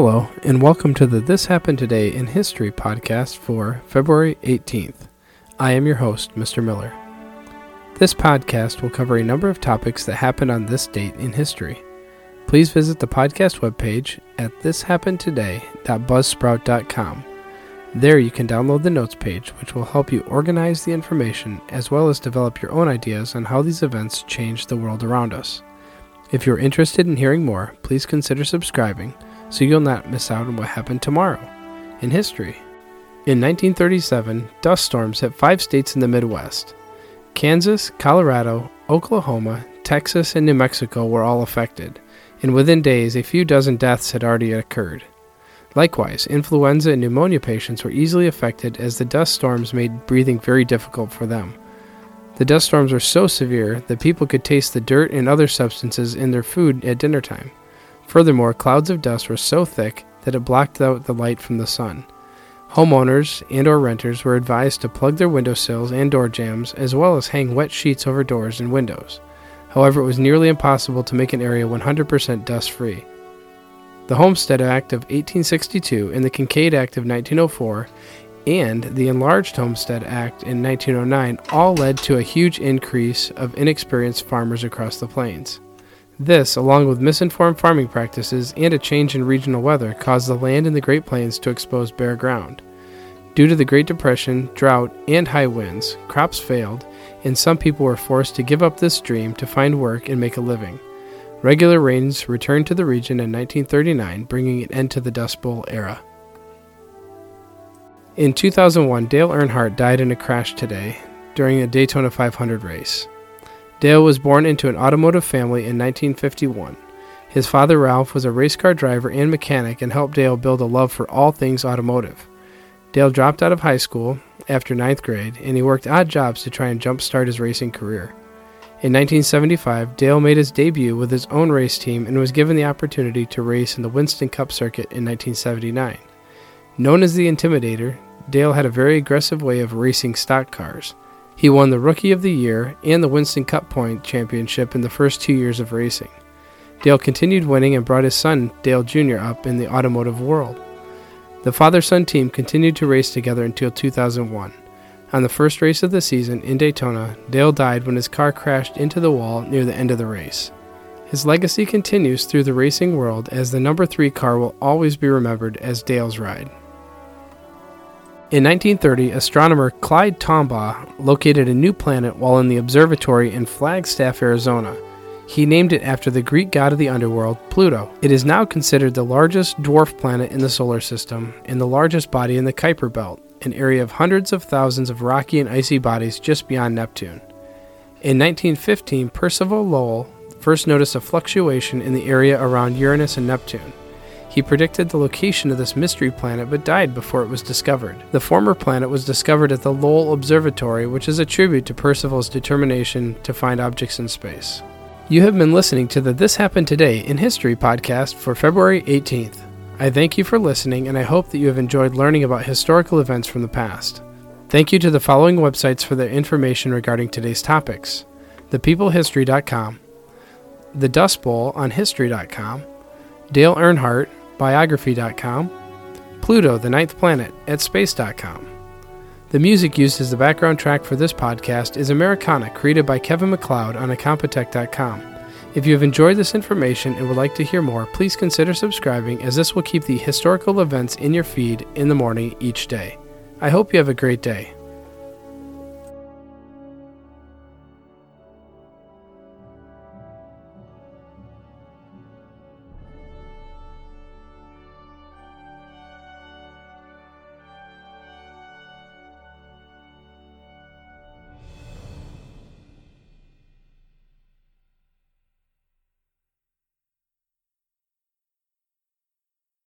Hello, and welcome to the This Happened Today in History podcast for February 18th. I am your host, Mr. Miller. This podcast will cover a number of topics that happened on this date in history. Please visit the podcast webpage at thishappenedtoday.buzzsprout.com. There you can download the notes page, which will help you organize the information as well as develop your own ideas on how these events change the world around us. If you're interested in hearing more, please consider subscribing so you'll not miss out on what happened tomorrow in history. In 1937, dust storms hit five states in the Midwest. Kansas, Colorado, Oklahoma, Texas, and New Mexico were all affected, and within days, a few dozen deaths had already occurred. Likewise, influenza and pneumonia patients were easily affected as the dust storms made breathing very difficult for them. The dust storms were so severe that people could taste the dirt and other substances in their food at dinner time. Furthermore, clouds of dust were so thick that it blocked out the light from the sun. Homeowners and or renters were advised to plug their windowsills and door jambs as well as hang wet sheets over doors and windows. However, it was nearly impossible to make an area 100% dust free. The Homestead Act of 1862 and the Kincaid Act of 1904 and the Enlarged Homestead Act in 1909 all led to a huge increase of inexperienced farmers across the plains. This, along with misinformed farming practices and a change in regional weather, caused the land in the Great Plains to expose bare ground. Due to the Great Depression, drought, and high winds, crops failed, and some people were forced to give up this dream to find work and make a living. Regular rains returned to the region in 1939, bringing an end to the Dust Bowl era. In 2001, Dale Earnhardt died in a crash today during a Daytona 500 race. Dale was born into an automotive family in 1951. His father, Ralph, was a race car driver and mechanic and helped Dale build a love for all things automotive. Dale dropped out of high school after ninth grade and he worked odd jobs to try and jumpstart his racing career. In 1975, Dale made his debut with his own race team and was given the opportunity to race in the Winston Cup circuit in 1979. Known as the Intimidator, Dale had a very aggressive way of racing stock cars. He won the Rookie of the Year and the Winston Cup Point Championship in the first two years of racing. Dale continued winning and brought his son, Dale Jr., up in the automotive world. The father son team continued to race together until 2001. On the first race of the season in Daytona, Dale died when his car crashed into the wall near the end of the race. His legacy continues through the racing world as the number 3 car will always be remembered as Dale's ride. In 1930, astronomer Clyde Tombaugh located a new planet while in the observatory in Flagstaff, Arizona. He named it after the Greek god of the underworld, Pluto. It is now considered the largest dwarf planet in the solar system and the largest body in the Kuiper Belt, an area of hundreds of thousands of rocky and icy bodies just beyond Neptune. In 1915, Percival Lowell first noticed a fluctuation in the area around Uranus and Neptune. He predicted the location of this mystery planet but died before it was discovered. The former planet was discovered at the Lowell Observatory, which is a tribute to Percival's determination to find objects in space. You have been listening to the This Happened Today in History podcast for February 18th. I thank you for listening and I hope that you have enjoyed learning about historical events from the past. Thank you to the following websites for their information regarding today's topics thepeoplehistory.com, the Dust Bowl on history.com, Dale Earnhardt, biography.com, Pluto, the ninth planet, at space.com. The music used as the background track for this podcast is Americana, created by Kevin MacLeod on Incompetech.com. If you have enjoyed this information and would like to hear more, please consider subscribing as this will keep the historical events in your feed in the morning each day. I hope you have a great day.